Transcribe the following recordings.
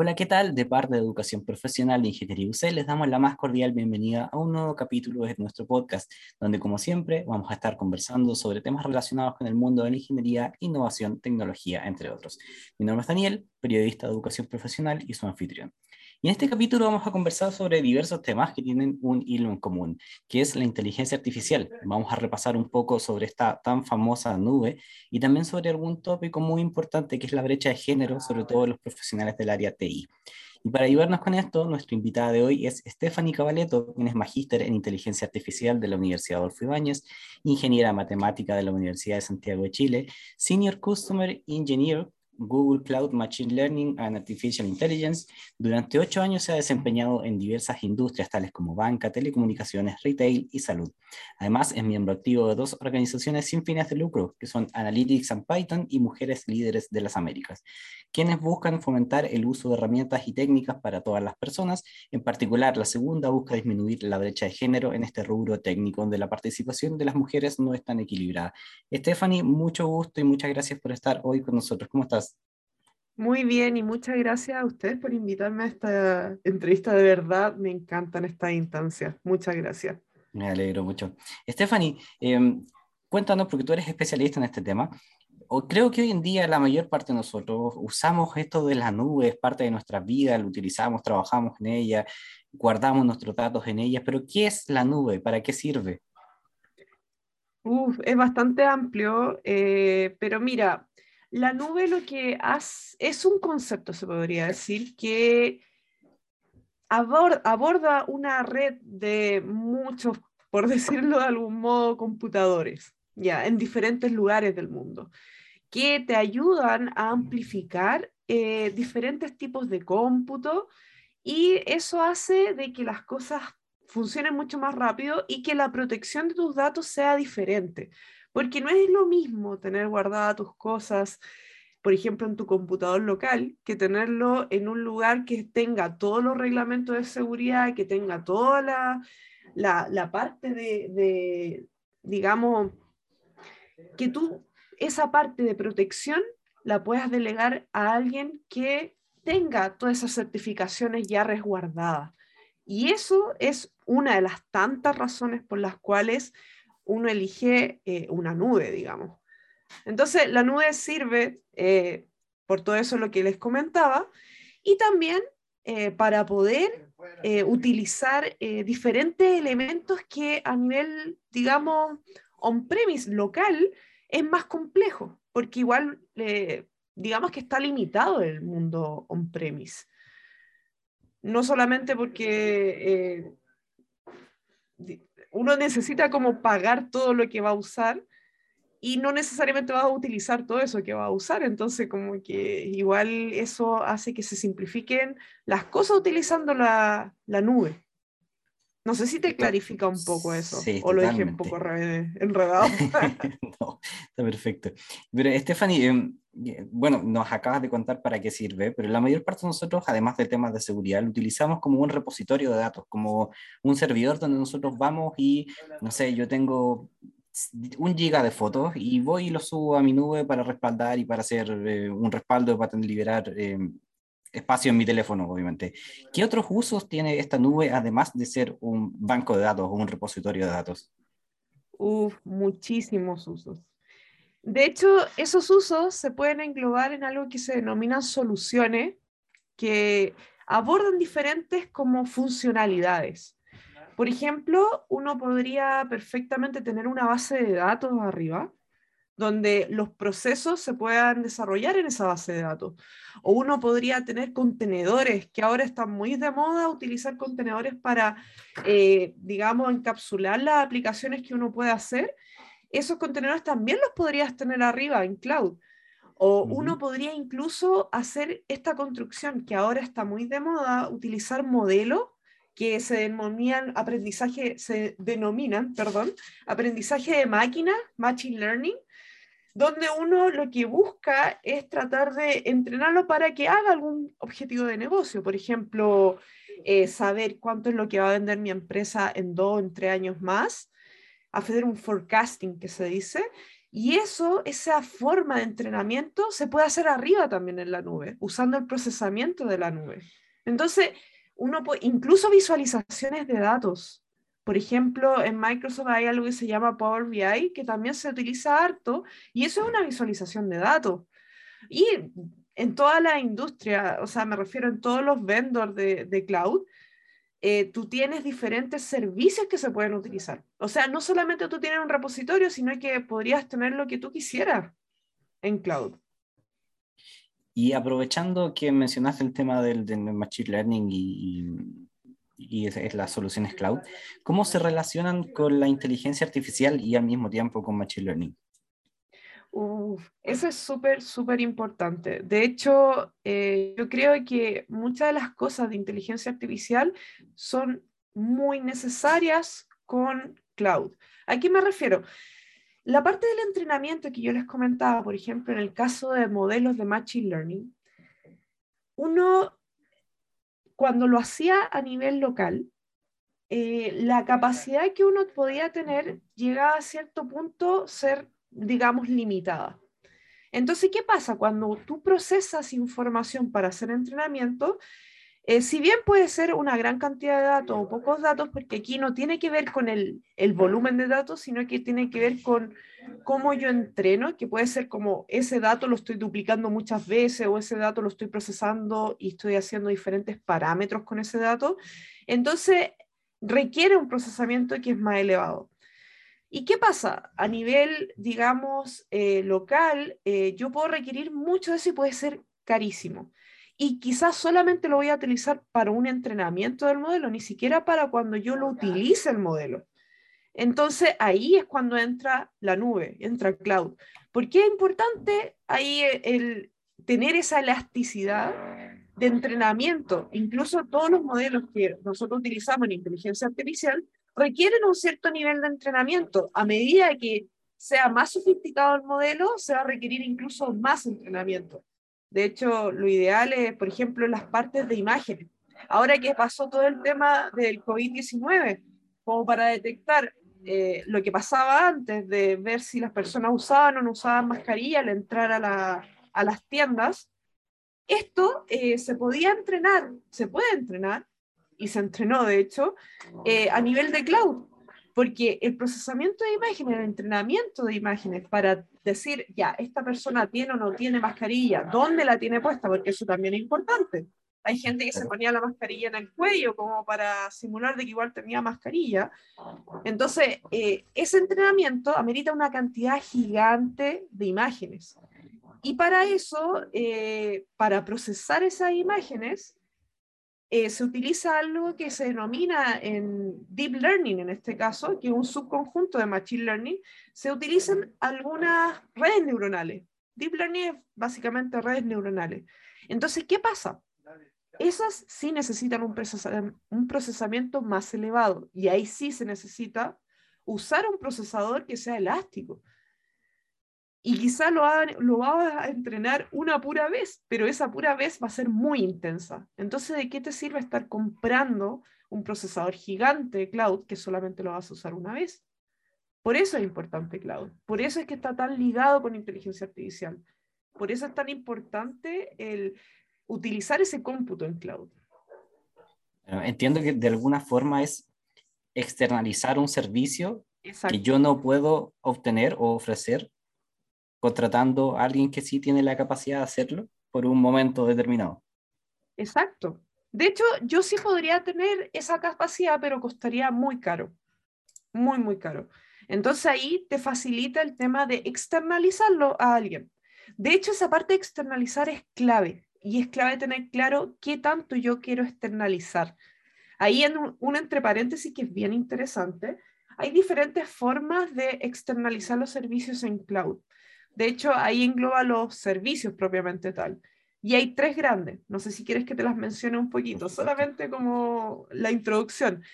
Hola, ¿qué tal? De parte de Educación Profesional de Ingeniería UC, les damos la más cordial bienvenida a un nuevo capítulo de nuestro podcast, donde como siempre vamos a estar conversando sobre temas relacionados con el mundo de la ingeniería, innovación, tecnología, entre otros. Mi nombre es Daniel, periodista de Educación Profesional y su anfitrión. Y en este capítulo vamos a conversar sobre diversos temas que tienen un hilo en común, que es la inteligencia artificial. Vamos a repasar un poco sobre esta tan famosa nube y también sobre algún tópico muy importante que es la brecha de género, sobre todo los profesionales del área TI. Y para ayudarnos con esto, nuestra invitada de hoy es Stephanie Cavaleto, quien es magíster en inteligencia artificial de la Universidad Adolfo Ibáñez, ingeniera matemática de la Universidad de Santiago de Chile, senior customer engineer Google Cloud Machine Learning and Artificial Intelligence. Durante ocho años se ha desempeñado en diversas industrias tales como banca, telecomunicaciones, retail y salud. Además, es miembro activo de dos organizaciones sin fines de lucro, que son Analytics and Python y Mujeres Líderes de las Américas, quienes buscan fomentar el uso de herramientas y técnicas para todas las personas. En particular, la segunda busca disminuir la brecha de género en este rubro técnico donde la participación de las mujeres no es tan equilibrada. Stephanie, mucho gusto y muchas gracias por estar hoy con nosotros. ¿Cómo estás? Muy bien y muchas gracias a ustedes por invitarme a esta entrevista. De verdad, me encantan estas instancias. Muchas gracias. Me alegro mucho. Stephanie, em, cuéntanos, porque tú eres especialista en este tema. Creo que hoy en día la mayor parte de nosotros usamos esto de la nube, es parte de nuestra vida, lo utilizamos, trabajamos en ella, guardamos nuestros datos en ella, pero ¿qué es la nube? ¿Para qué sirve? Uf, es bastante amplio, eh, pero mira, la nube lo que hace es un concepto, se podría decir, que aborda, una red de muchos, por decirlo de algún modo, computadores, ya, en diferentes lugares del mundo, que te ayudan a amplificar eh, diferentes tipos de cómputo y eso hace de que las cosas funcionen mucho más rápido y que la protección de tus datos sea diferente. Porque no es lo mismo tener guardadas tus cosas, por ejemplo, en tu computador local, que tenerlo en un lugar que tenga todos los reglamentos de seguridad, que tenga toda la, la, parte de, de, digamos, que tú esa parte de protección la puedas delegar a alguien que tenga todas esas certificaciones ya resguardadas. Y eso es una de las tantas razones por las cuales uno elige eh, una nube, digamos. Entonces, la nube sirve eh, por todo eso lo que les comentaba y también eh, para poder utilizar diferentes elementos que a nivel, digamos, on-premise local es más complejo, porque igual, digamos que está limitado el mundo on-premise. No solamente porque uno necesita como pagar todo lo que va a usar y no necesariamente va a utilizar todo eso que va a usar. Entonces, como que igual eso hace que se simplifiquen las cosas utilizando la, la nube. No sé si te clarifica un poco eso o lo dejé un poco enredado. no, está perfecto. Pero Stephanie, em, bueno, nos acabas de contar para qué sirve, pero la mayor parte de nosotros, además de temas de seguridad, lo utilizamos como un repositorio de datos, como un servidor donde nosotros vamos y, no sé, yo tengo un giga de fotos y voy y lo subo a mi nube para respaldar y para hacer eh, un respaldo para liberar em, espacio en mi teléfono, obviamente. ¿Qué otros usos tiene esta nube además de ser un banco de datos o un repositorio de datos? Uf, muchísimos usos. De hecho, esos usos se pueden englobar en algo que se denominan soluciones que abordan diferentes como funcionalidades. Por ejemplo, uno podría perfectamente tener una base de datos arriba donde los procesos se puedan desarrollar en esa base de datos. O uno podría tener contenedores, que ahora están muy de moda utilizar contenedores para, eh, digamos, encapsular las aplicaciones que uno puede hacer. Esos contenedores también los podrías tener arriba en cloud. O uno podría incluso hacer esta construcción que ahora está muy de moda, utilizar modelos que se denominan aprendizaje, se denominan, perdón, aprendizaje de máquina, machine learning, donde uno lo que busca es tratar de entrenarlo para que haga algún objetivo de negocio. Por ejemplo, eh, saber cuánto es lo que va a vender mi empresa en dos, en tres años más, hacer un forecasting que se dice, Y eso, esa forma de entrenamiento se puede hacer arriba también en la nube, usando el procesamiento de la nube. Entonces, uno puede, incluso visualizaciones de datos. Por ejemplo, en Microsoft hay algo que se llama Power BI, que también se utiliza harto, y eso es una visualización de datos. Y en toda la industria, o sea, me refiero en todos los vendors de, de cloud, eh, tú tienes diferentes servicios que se pueden utilizar. O sea, no solamente tú tienes un repositorio, sino que podrías tener lo que tú quisieras en cloud. Y aprovechando que mencionaste el tema del, Machine Learning y, y, es, las soluciones cloud, ¿cómo se relacionan con la inteligencia artificial y al mismo tiempo con Machine Learning? Eso es súper, súper importante. De hecho, eh, yo creo que muchas de las cosas de inteligencia artificial son muy necesarias con cloud. ¿A qué me refiero? La parte del entrenamiento que yo les comentaba, por ejemplo, en el caso de modelos de Machine Learning, uno, cuando lo hacía a nivel local, eh, la capacidad que uno podía tener llegaba a cierto punto ser digamos, limitada. Entonces, ¿qué pasa? Cuando tú procesas información para hacer entrenamiento, eh, si bien puede ser una gran cantidad de datos o pocos datos, porque aquí no tiene que ver con el, el, volumen de datos, sino que tiene que ver con cómo yo entreno, que puede ser como ese dato lo estoy duplicando muchas veces o ese dato lo estoy procesando y estoy haciendo diferentes parámetros con ese dato. Entonces, requiere un procesamiento que es más elevado. ¿Y qué pasa? A nivel, digamos, eh, local, eh, yo puedo requerir mucho de eso y puede ser carísimo. Y quizás solamente lo voy a utilizar para un entrenamiento del modelo, ni siquiera para cuando yo lo utilice el modelo. Entonces ahí es cuando entra la nube, entra el cloud. ¿Por qué es importante ahí el tener esa elasticidad de entrenamiento? Incluso todos los modelos que nosotros utilizamos en inteligencia artificial requieren un cierto nivel de entrenamiento. A medida que sea más sofisticado el modelo, se va a requerir incluso más entrenamiento. De hecho, lo ideal es, por ejemplo, las partes de imágenes. Ahora que pasó todo el tema del COVID-19, como para detectar eh, lo que pasaba antes de ver si las personas usaban o no usaban mascarilla al entrar a, a las tiendas, esto eh, se podía entrenar, se puede entrenar y se entrenó, de hecho, eh, a nivel de cloud, porque el procesamiento de imágenes, el entrenamiento de imágenes para decir, ya, esta persona tiene o no tiene mascarilla, dónde la tiene puesta, porque eso también es importante. Hay gente que se ponía la mascarilla en el cuello como para simular de que igual tenía mascarilla. Entonces, eh, ese entrenamiento amerita una cantidad gigante de imágenes. Y para eso, eh, para procesar esas imágenes, eh, se utiliza algo que se denomina en Deep Learning, en este caso, que es un subconjunto de Machine Learning, se utilizan algunas redes neuronales. Deep Learning es básicamente redes neuronales. Entonces, ¿qué pasa? Esas sí necesitan un, un procesamiento más elevado y ahí sí se necesita usar un procesador que sea elástico y quizá lo, lo va a entrenar una pura vez, pero esa pura vez va a ser muy intensa. Entonces, ¿de qué te sirve estar comprando un procesador gigante de cloud que solamente lo vas a usar una vez? Por eso es importante cloud. Por eso es que está tan ligado con inteligencia artificial. Por eso es tan importante el utilizar ese cómputo en cloud. Entiendo que de alguna forma es externalizar un servicio que yo no puedo obtener o ofrecer contratando a alguien que sí tiene la capacidad de hacerlo por un momento determinado. Exacto. De hecho, yo sí podría tener esa capacidad, pero costaría muy caro, muy, muy caro. Entonces ahí te facilita el tema de externalizarlo a alguien. De hecho, esa parte de externalizar es clave y es clave tener claro qué tanto yo quiero externalizar. Ahí en un, un entre paréntesis que es bien interesante, hay diferentes formas de externalizar los servicios en cloud. De hecho, ahí engloba los servicios propiamente tal. Y hay tres grandes. No sé si quieres que te las mencione un poquito, solamente como la introducción.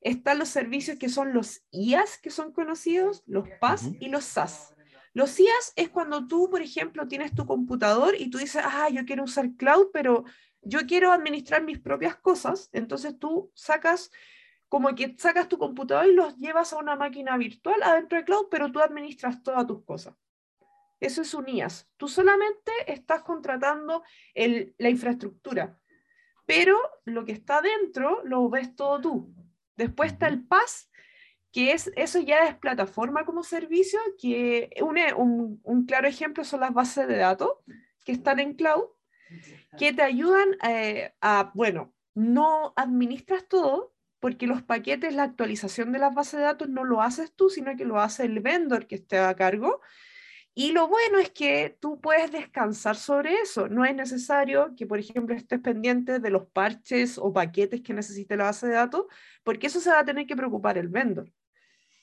Están los servicios que son los IaaS, que son conocidos, los PaaS y los SaaS. Los IaaS es cuando tú, por ejemplo, tienes tu computador y tú dices, ah, yo quiero usar cloud, pero yo quiero administrar mis propias cosas. Entonces tú sacas, como que sacas tu computador y los llevas a una máquina virtual adentro de cloud, pero tú administras todas tus cosas. Eso es un IAS. Tú solamente estás contratando la infraestructura, pero lo que está dentro lo ves todo tú. Después está el PAS, que es, eso ya es plataforma como servicio, que un, un, claro ejemplo son las bases de datos que están en cloud, que te ayudan eh, a, bueno, no administras todo, porque los paquetes, la actualización de las bases de datos no lo haces tú, sino que lo hace el vendor que esté a cargo. Y lo bueno es que tú puedes descansar sobre eso. No es necesario que, por ejemplo, estés pendiente de los parches o paquetes que necesite la base de datos, porque eso se va a tener que preocupar el vendor.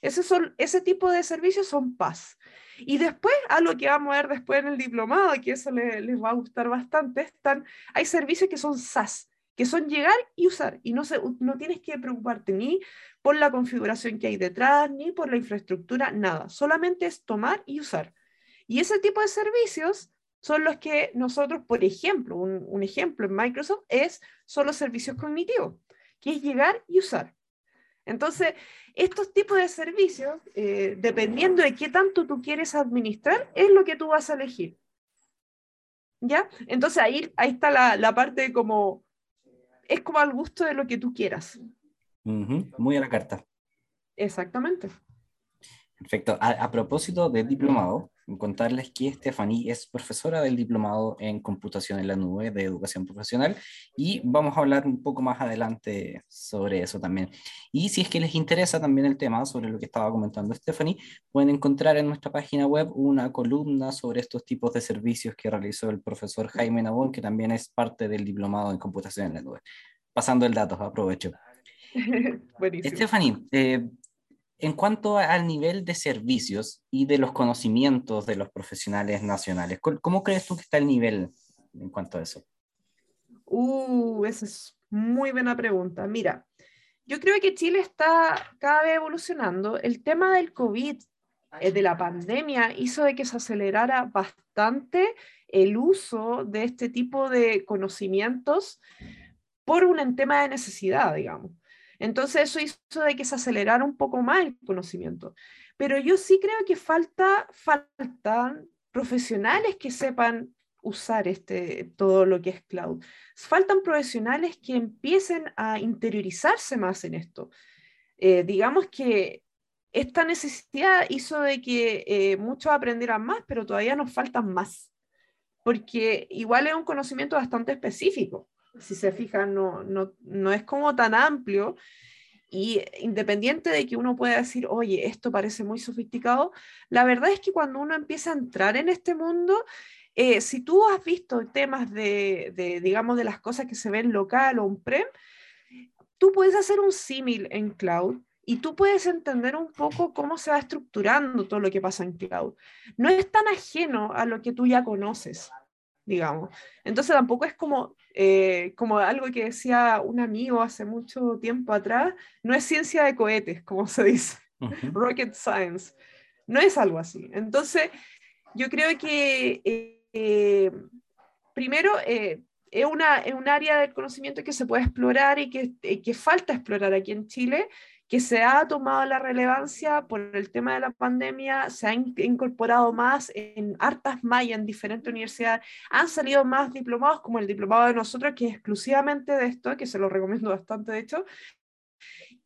Ese, son, ese tipo de servicios son PAS. Y después, algo que vamos a ver después en el diplomado, que eso les, les va a gustar bastante, están, hay servicios que son SaaS, que son llegar y usar. Y no, se, no tienes que preocuparte ni por la configuración que hay detrás, ni por la infraestructura, nada. Solamente es tomar y usar. Y ese tipo de servicios son los que nosotros, por ejemplo, un, un ejemplo en Microsoft es, son los servicios cognitivos, que es llegar y usar. Entonces, estos tipos de servicios, eh, dependiendo de qué tanto tú quieres administrar, es lo que tú vas a elegir. ¿Ya? Entonces ahí, ahí está la, la parte como, es como al gusto de lo que tú quieras. Muy a la carta. Exactamente. Perfecto. A, propósito del diplomado, contarles que Stephanie es profesora del diplomado en computación en la nube de educación profesional y vamos a hablar un poco más adelante sobre eso también. Y si es que les interesa también el tema sobre lo que estaba comentando Stephanie, pueden encontrar en nuestra página web una columna sobre estos tipos de servicios que realizó el profesor Jaime Nabón, que también es parte del diplomado en computación en la nube. Pasando el dato, aprovecho. Stephanie, eh, en cuanto al nivel de servicios y de los conocimientos de los profesionales nacionales, ¿cómo crees tú que está el nivel en cuanto a eso? Uh, esa es muy buena pregunta. Mira, yo creo que Chile está cada vez evolucionando. El tema del COVID, eh, de la pandemia, hizo de que se acelerara bastante el uso de este tipo de conocimientos por un tema de necesidad, digamos. Entonces eso hizo de que se acelerara un poco más el conocimiento. Pero yo sí creo que falta, faltan profesionales que sepan usar este, todo lo que es cloud. Faltan profesionales que empiecen a interiorizarse más en esto. Eh, digamos que esta necesidad hizo de que eh, muchos aprendieran más, pero todavía nos faltan más, porque igual es un conocimiento bastante específico si se fijan, no, no, no es como tan amplio. Y independiente de que uno pueda decir, oye, esto parece muy sofisticado, la verdad es que cuando uno empieza a entrar en este mundo, eh, si tú has visto temas de, de, digamos, de las cosas que se ven local o on-prem, tú puedes hacer un símil en cloud y tú puedes entender un poco cómo se va estructurando todo lo que pasa en cloud. No es tan ajeno a lo que tú ya conoces digamos. Entonces tampoco es como, eh, como algo que decía un amigo hace mucho tiempo atrás, no es ciencia de cohetes, como se dice, rocket science, no es algo así. Entonces, yo creo que eh, primero eh, es, una, es un área del conocimiento que se puede explorar y que, que falta explorar aquí en Chile que se ha tomado la relevancia por el tema de la pandemia, se ha incorporado más en hartas más en diferentes universidades, han salido más diplomados como el diplomado de nosotros, que es exclusivamente de esto, que se lo recomiendo bastante de hecho,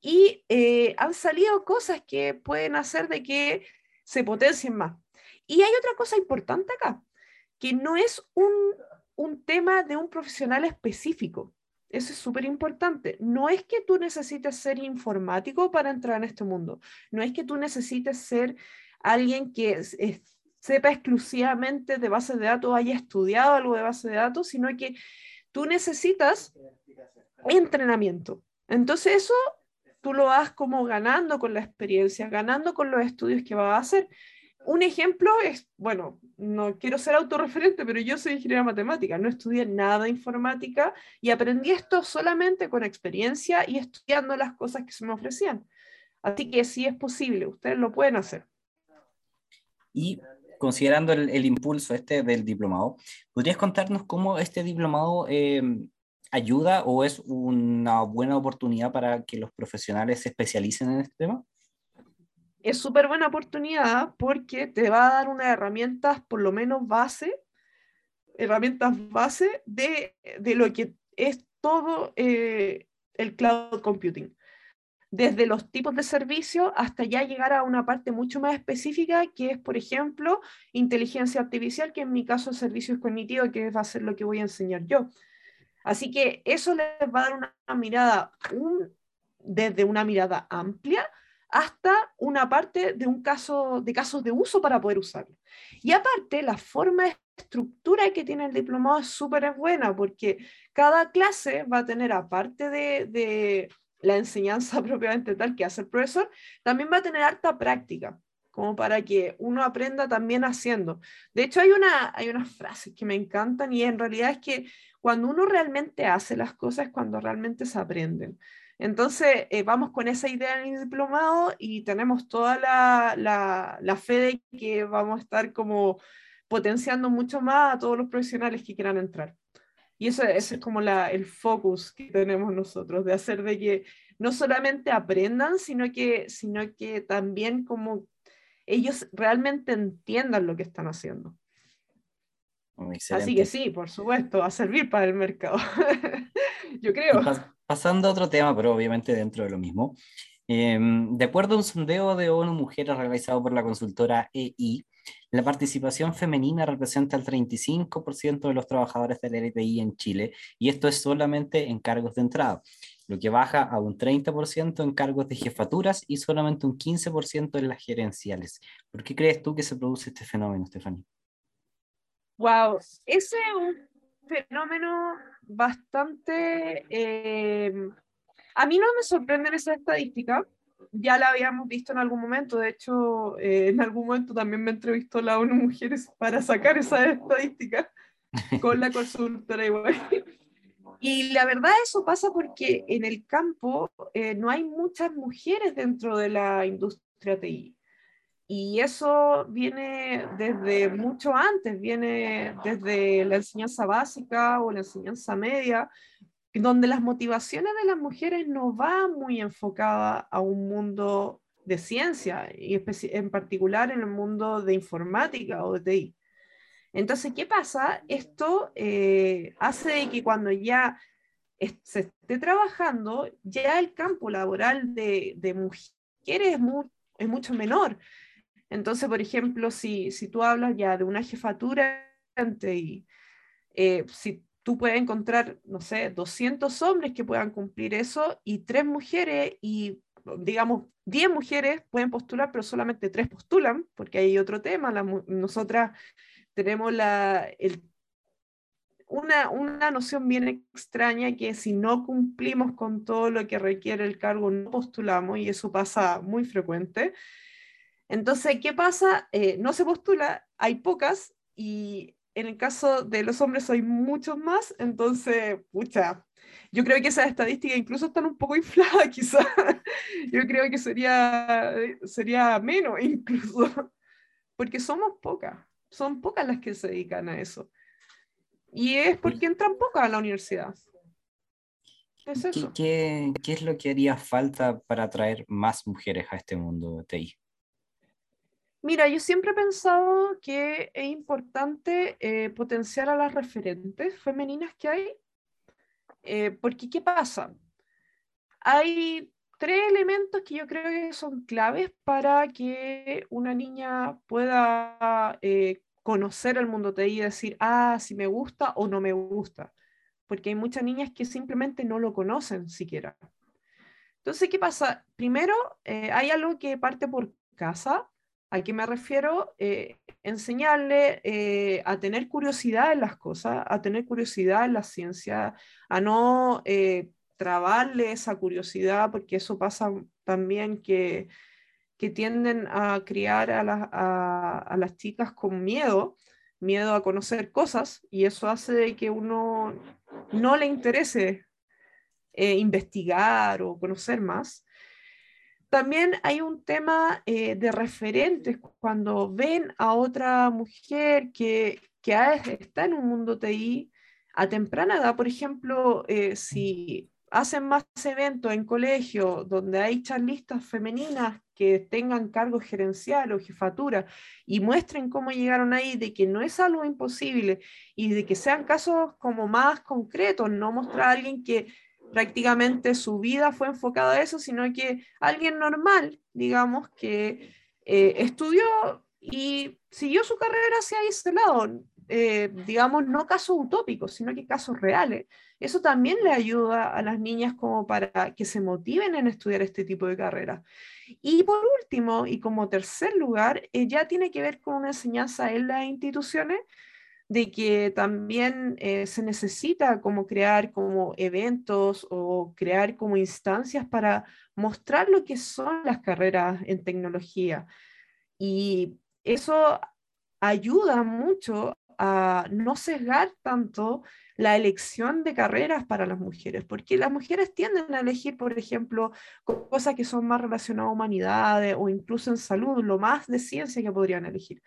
y eh, han salido cosas que pueden hacer de que se potencien más. Y hay otra cosa importante acá, que no es un, un tema de un profesional específico. Eso es súper importante. No es que tú necesites ser informático para entrar en este mundo. No es que tú necesites ser alguien que sepa exclusivamente de base de datos, haya estudiado algo de base de datos, sino que tú necesitas entrenamiento. Entonces eso tú lo vas como ganando con la experiencia, ganando con los estudios que vas a hacer. Un ejemplo es, bueno, no quiero ser autorreferente, pero yo soy ingeniera matemática, no estudié nada informática y aprendí esto solamente con experiencia y estudiando las cosas que se me ofrecían. Así que sí es posible, ustedes lo pueden hacer. Y considerando el, impulso este del diplomado, ¿podrías contarnos cómo este diplomado em, ayuda o es una buena oportunidad para que los profesionales se especialicen en este tema? Es súper buena oportunidad porque te va a dar unas herramientas, por lo menos base, herramientas base de, de lo que es todo eh, el cloud computing. Desde los tipos de servicio hasta ya llegar a una parte mucho más específica, que es, por ejemplo, inteligencia artificial, que en mi caso es servicios cognitivos, que va a ser lo que voy a enseñar yo. Así que eso les va a dar una, mirada, un, desde una mirada amplia hasta una parte de un caso de casos de uso para poder usarlo. Y aparte, la forma de estructura que tiene el diplomado es súper buena porque cada clase va a tener, aparte de, de la enseñanza propiamente tal que hace el profesor, también va a tener harta práctica como para que uno aprenda también haciendo. De hecho, hay, una, hay unas frases que me encantan y en realidad es que cuando uno realmente hace las cosas es cuando realmente se aprenden. Entonces, eh, vamos con esa idea en el diplomado y tenemos toda la, la, la, fe de que vamos a estar como potenciando mucho más a todos los profesionales que quieran entrar. Y eso, ese es como la, el focus que tenemos nosotros, de hacer de que no solamente aprendan, sino que, sino que también como ellos realmente entiendan lo que están haciendo. Así que sí, por supuesto, va a servir para el mercado. Yo creo. Pasando a otro tema, pero obviamente dentro de lo mismo. Em, de acuerdo a un sondeo de ONU Mujeres realizado por la consultora EI, la participación femenina representa el 35% de los trabajadores del LTI en Chile, y esto es solamente en cargos de entrada, lo que baja a un 30% en cargos de jefaturas y solamente un 15% en las gerenciales. ¿Por qué crees tú que se produce este fenómeno, Stephanie? Wow, ese es un fenómeno bastante... Eh, a mí no me sorprenden esas estadísticas, ya la habíamos visto en algún momento, de hecho, eh, en algún momento también me entrevistó la ONU Mujeres para sacar esas estadísticas con la consultora igual. Y la verdad eso pasa porque en el campo eh, no hay muchas mujeres dentro de la industria TI. Y eso viene desde mucho antes, viene desde la enseñanza básica o la enseñanza media, donde las motivaciones de las mujeres no van muy enfocadas a un mundo de ciencia, y en particular en el mundo de informática o de TI. Entonces, ¿qué pasa? Esto eh, hace que cuando ya se esté trabajando, ya el campo laboral de, mujeres es, es mucho menor. Entonces, por ejemplo, si, si tú hablas ya de una jefatura y eh, si tú puedes encontrar, no sé, 200 hombres que puedan cumplir eso y tres mujeres y, digamos, 10 mujeres pueden postular, pero solamente tres postulan, porque hay otro tema. nosotras tenemos la, el, una, una noción bien extraña que si no cumplimos con todo lo que requiere el cargo, no postulamos y eso pasa muy frecuente. Entonces, ¿qué pasa? Eh, no se postula, hay pocas y en el caso de los hombres hay muchos más, entonces, pucha, yo creo que esas estadísticas incluso están un poco infladas quizás. Yo creo que sería, sería menos incluso, porque somos pocas, son pocas las que se dedican a eso. Y es porque entran pocas a la universidad. Es eso. ¿Qué, qué, qué es lo que haría falta para atraer más mujeres a este mundo de TI? Mira, yo siempre he pensado que es importante eh, potenciar a las referentes femeninas que hay, eh, porque ¿qué pasa? Hay tres elementos que yo creo que son claves para que una niña pueda eh, conocer el mundo TI y decir, ah, si me gusta o no me gusta, porque hay muchas niñas que simplemente no lo conocen siquiera. Entonces, ¿qué pasa? Primero, hay algo que parte por casa, ¿A qué me refiero? Eh, enseñarle eh, a tener curiosidad en las cosas, a tener curiosidad en la ciencia, a no eh, trabarle esa curiosidad, porque eso pasa también que, tienden a criar a, las chicas con miedo, miedo a conocer cosas, y eso hace que uno no le interese investigar o conocer más. También hay un tema eh, de referentes cuando ven a otra mujer que, que está en un mundo TI a temprana edad, por ejemplo, eh, si hacen más eventos en colegio donde hay charlistas femeninas que tengan cargo gerencial o jefatura y muestren cómo llegaron ahí, de que no es algo imposible y de que sean casos como más concretos, no mostrar a alguien que prácticamente su vida fue enfocada a eso, sino que alguien normal, digamos, que eh, estudió y siguió su carrera hacia ese lado, eh, digamos, no casos utópicos, sino que casos reales. Eso también le ayuda a las niñas como para que se motiven en estudiar este tipo de carreras. Y por último, y como tercer lugar, eh, ya tiene que ver con una enseñanza en las instituciones de que también eh, se necesita como crear como eventos o crear como instancias para mostrar lo que son las carreras en tecnología. Y eso ayuda mucho a no sesgar tanto la elección de carreras para las mujeres, porque las mujeres tienden a elegir, por ejemplo, cosas que son más relacionadas a humanidades o incluso en salud, lo más de ciencia que podrían elegir.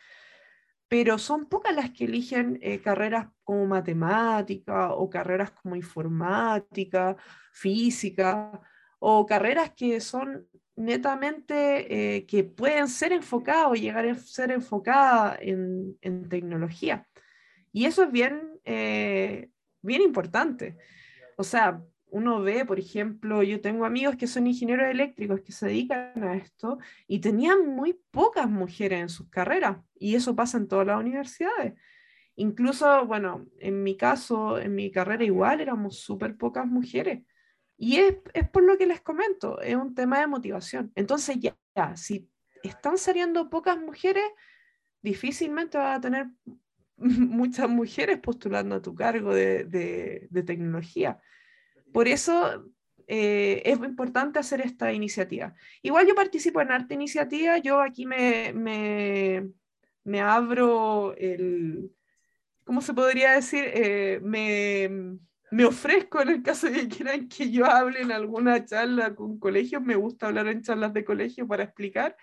Pero son pocas las que eligen eh, carreras como matemática o carreras como informática, física o carreras que son netamente eh, que pueden ser enfocadas o llegar a ser enfocadas en, tecnología. Y eso es bien, eh, bien importante. O sea, uno ve, por ejemplo, yo tengo amigos que son ingenieros eléctricos que se dedican a esto y tenían muy pocas mujeres en sus carreras. Y eso pasa en todas las universidades. Incluso, bueno, en mi caso, en mi carrera igual éramos súper pocas mujeres. Y es, es, por lo que les comento, es un tema de motivación. Entonces ya, ya si están saliendo pocas mujeres, difícilmente va a tener muchas mujeres postulando a tu cargo de, de, tecnología. Por eso eh, es importante hacer esta iniciativa. Igual yo participo en Arte Iniciativa, yo aquí me, me, me abro el, ¿cómo se podría decir? Eh, me, me, ofrezco en el caso de que quieran que yo hable en alguna charla con colegios, me gusta hablar en charlas de colegio para explicar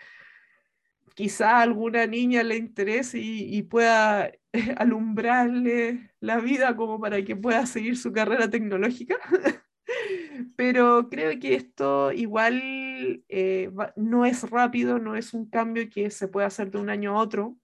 quizá a alguna niña le interese y, pueda alumbrarle la vida como para que pueda seguir su carrera tecnológica. Pero creo que esto igual eh, no es rápido, no es un cambio que se puede hacer de un año a otro,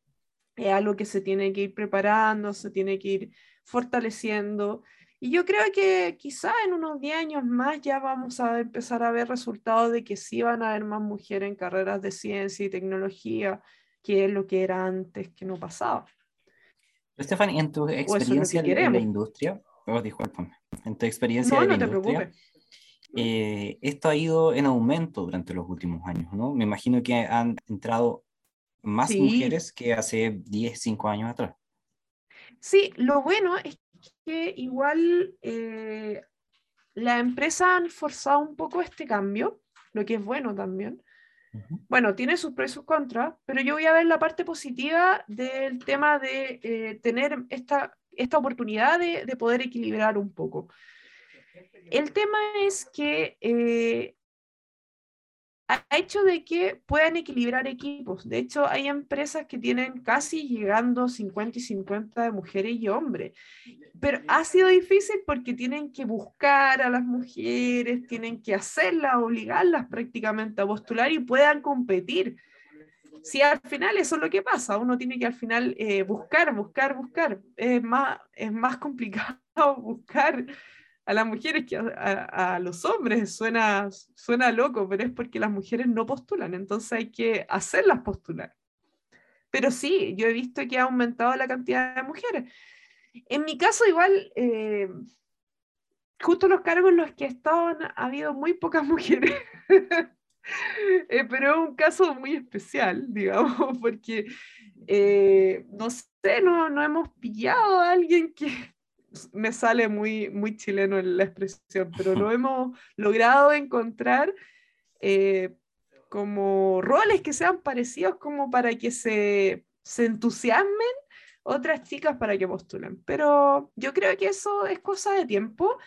es algo que se tiene que ir preparando, se tiene que ir fortaleciendo y yo creo que quizá en unos 10 años más ya vamos a empezar a ver resultados de que sí van a haber más mujeres en carreras de ciencia y tecnología, que es lo que era antes, que no pasaba. Estefan, en tu experiencia en la industria, oh, discúlpame, en tu experiencia en la industria, eh, esto ha ido en aumento durante los últimos años, ¿no? Me imagino que han entrado más mujeres que hace 10, 5 años atrás. Sí, lo bueno es que igual eh, la empresa han forzado un poco este cambio, lo que es bueno también. Bueno, tiene sus pros y sus contras, pero yo voy a ver la parte positiva del tema de eh, tener esta, esta oportunidad de, de, poder equilibrar un poco. El tema es que eh, ha hecho de que puedan equilibrar equipos. De hecho, hay empresas que tienen casi llegando 50 y 50 de mujeres y hombres. Pero ha sido difícil porque tienen que buscar a las mujeres, tienen que hacerlas, obligarlas prácticamente a postular y puedan competir. Si al final eso es lo que pasa, uno tiene que al final eh, buscar, buscar, buscar. Es más, es más complicado buscar a las mujeres que a, los hombres. Suena, suena loco, pero es porque las mujeres no postulan, entonces hay que hacerlas postular. Pero sí, yo he visto que ha aumentado la cantidad de mujeres. En mi caso, igual, eh, justo los cargos en los que he ha habido muy pocas mujeres. Eh, pero es un caso muy especial, digamos, porque eh, no sé, no, no hemos pillado a alguien que me sale muy, muy chileno en la expresión, pero lo hemos logrado encontrar eh, como roles que sean parecidos como para que se, se entusiasmen otras chicas para que postulen. Pero yo creo que eso es cosa de tiempo.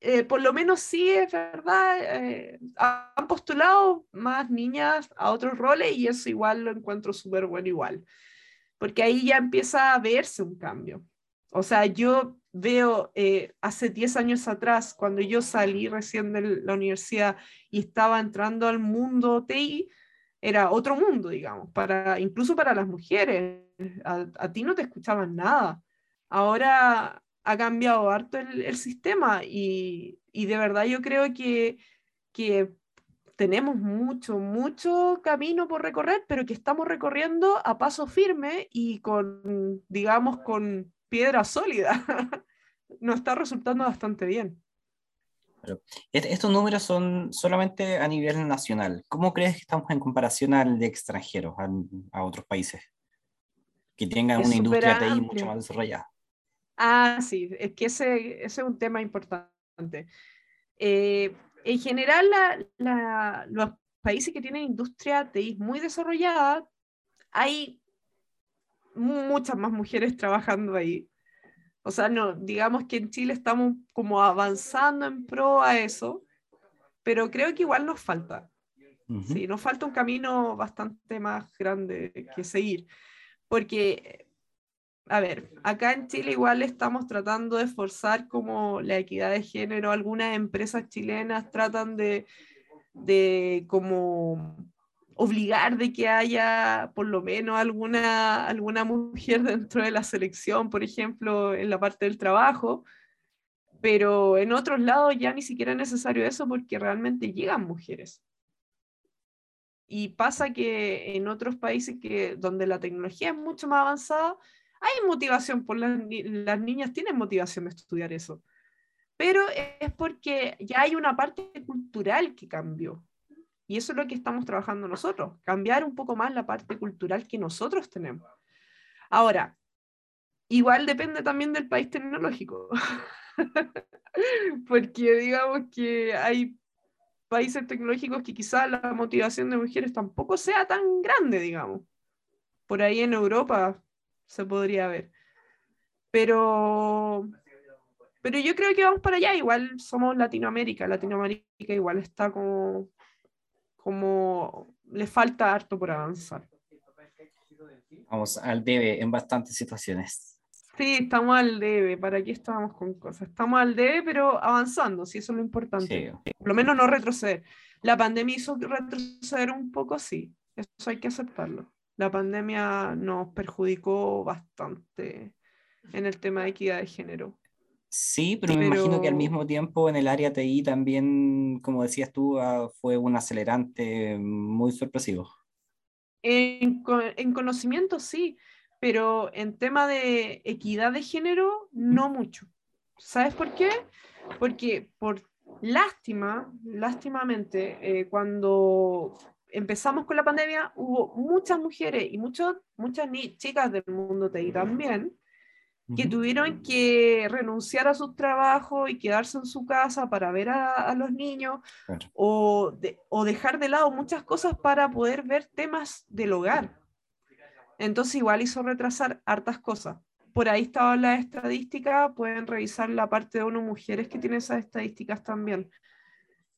Eh, por lo menos sí es verdad, eh, han postulado más niñas a otros roles y eso igual lo encuentro súper bueno igual, porque ahí ya empieza a verse un cambio. O sea, yo veo eh, hace 10 años atrás, cuando yo salí recién de la universidad y estaba entrando al mundo TI, era otro mundo, digamos, para, incluso para las mujeres. A, ti no te escuchaban nada. Ahora ha cambiado harto el, sistema y, y, de verdad yo creo que, que tenemos mucho, mucho camino por recorrer, pero que estamos recorriendo a paso firme y con, digamos, con piedra sólida. Nos está resultando bastante bien. Estos números son solamente a nivel nacional. ¿Cómo crees que estamos en comparación al de extranjeros, a, otros países que tengan una industria TI mucho más desarrollada? Ah, sí, es que ese, ese es un tema importante. Eh, en general, los países que tienen industria TI muy desarrollada, hay muchas más mujeres trabajando ahí. O sea, no, digamos que en Chile estamos como avanzando en pro a eso, pero creo que igual nos falta. Sí, nos falta un camino bastante más grande que seguir. Porque, a ver, acá en Chile igual estamos tratando de forzar como la equidad de género. Algunas empresas chilenas tratan de, de como obligar de que haya por lo menos alguna, alguna mujer dentro de la selección, por ejemplo, en la parte del trabajo, pero en otros lados ya ni siquiera es necesario eso porque realmente llegan mujeres. Y pasa que en otros países que, donde la tecnología es mucho más avanzada, hay motivación, por las, las niñas tienen motivación de estudiar eso. Pero es porque ya hay una parte cultural que cambió. Y eso es lo que estamos trabajando nosotros, cambiar un poco más la parte cultural que nosotros tenemos. Ahora, igual depende también del país tecnológico, porque digamos que hay países tecnológicos que quizás la motivación de mujeres tampoco sea tan grande, digamos. Por ahí en Europa se podría ver. Pero, pero yo creo que vamos para allá, igual somos Latinoamérica, Latinoamérica igual está como como le falta harto por avanzar. Vamos al debe en bastantes situaciones. Sí, estamos al debe, ¿para qué estábamos con cosas? Estamos al debe, pero avanzando, si eso es lo importante. Por lo menos no retroceder. La pandemia hizo retroceder un poco, sí, eso hay que aceptarlo. La pandemia nos perjudicó bastante en el tema de equidad de género. Sí, pero, me imagino que al mismo tiempo en el área TI también, como decías tú, ah, fue un acelerante muy sorpresivo. En, en, conocimiento sí, pero en tema de equidad de género, no mucho. ¿Sabes por qué? Porque por lástima, lástimamente, eh, cuando empezamos con la pandemia, hubo muchas mujeres y muchas chicas del mundo TI también que tuvieron que renunciar a su trabajo y quedarse en su casa para ver a, los niños o, o, dejar de lado muchas cosas para poder ver temas del hogar. Entonces igual hizo retrasar hartas cosas. Por ahí estaban las estadísticas, pueden revisar la parte de uno mujeres que tienen esas estadísticas también.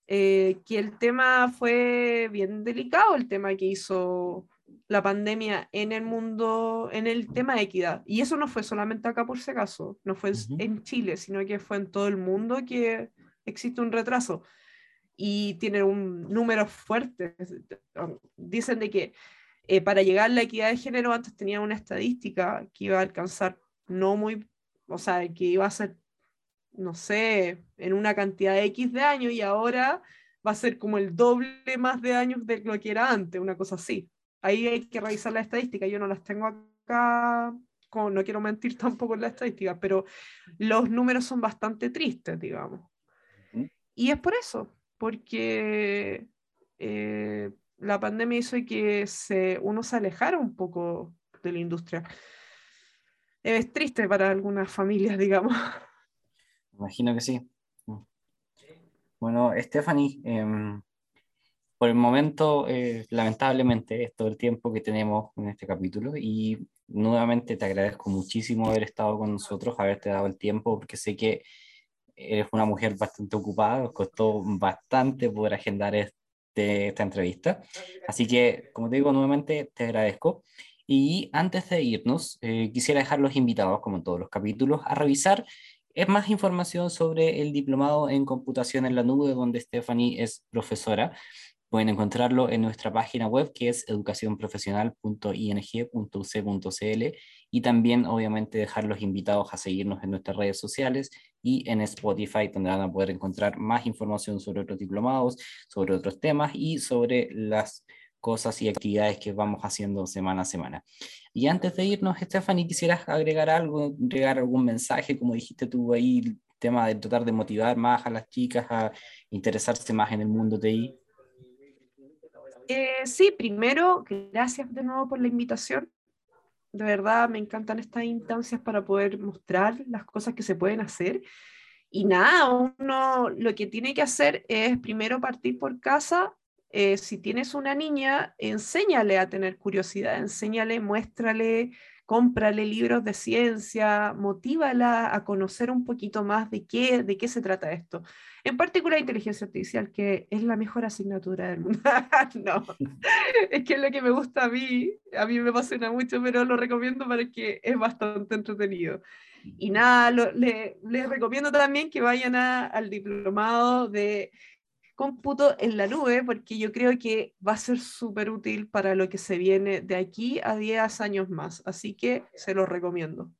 Eh, que el tema fue bien delicado, el tema que hizo la pandemia en el mundo, en el tema de equidad. Y eso no fue solamente acá por si acaso, no fue en Chile, sino que fue en todo el mundo que existe un retraso. Y tiene un número fuerte. Dicen de que eh, para llegar a la equidad de género antes tenía una estadística que iba a alcanzar no muy, o sea, que iba a ser, no sé, en una cantidad de X de años y ahora va a ser como el doble más de años de lo que era antes, una cosa así. Ahí hay que revisar la estadística, yo no las tengo acá, como no quiero mentir tampoco en la estadística, pero los números son bastante tristes, digamos. Y es por eso, porque eh, la pandemia hizo que se, uno se alejara un poco de la industria. Es triste para algunas familias, digamos. Imagino que sí. Bueno, Stephanie, em, por el momento, eh, lamentablemente, es todo el tiempo que tenemos en este capítulo y nuevamente te agradezco muchísimo haber estado con nosotros, haberte dado el tiempo, porque sé que eres una mujer bastante ocupada, nos costó bastante poder agendar este, esta entrevista. Así que, como te digo, nuevamente te agradezco. Y antes de irnos, eh, quisiera dejar los invitados, como en todos los capítulos, a revisar es más información sobre el diplomado en computación en la nube, donde Stephanie es profesora Pueden encontrarlo en nuestra página web que es educacionprofesional.ing.uc.cl y también obviamente dejar los invitados a seguirnos en nuestras redes sociales y en Spotify donde van a poder encontrar más información sobre otros diplomados, sobre otros temas y sobre las cosas y actividades que vamos haciendo semana a semana. Y antes de irnos, Stephanie, ¿quisieras agregar algo, agregar algún mensaje, como dijiste tú ahí, el tema de tratar de motivar más a las chicas a interesarse más en el mundo ahí? Eh, sí, primero, gracias de nuevo por la invitación. De verdad, me encantan estas instancias para poder mostrar las cosas que se pueden hacer. Y nada, uno lo que tiene que hacer es primero partir por casa. Eh, si tienes una niña, enséñale a tener curiosidad, enséñale, muéstrale cómprale libros de ciencia, motívala a conocer un poquito más de qué, de qué se trata esto. En particular, inteligencia artificial, que es la mejor asignatura del mundo. no, es que es lo que me gusta a mí, a mí me apasiona mucho, pero lo recomiendo para que es bastante entretenido. Y nada, les recomiendo también que vayan al diplomado de cómputo en la nube, porque yo creo que va a ser súper útil para lo que se viene de aquí a 10 años más. Así que se los recomiendo.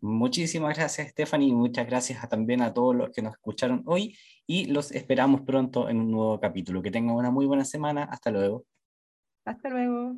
Muchísimas gracias, Stephanie, y muchas gracias también a todos los que nos escucharon hoy y los esperamos pronto en un nuevo capítulo. Que tengan una muy buena semana. Hasta luego. Hasta luego.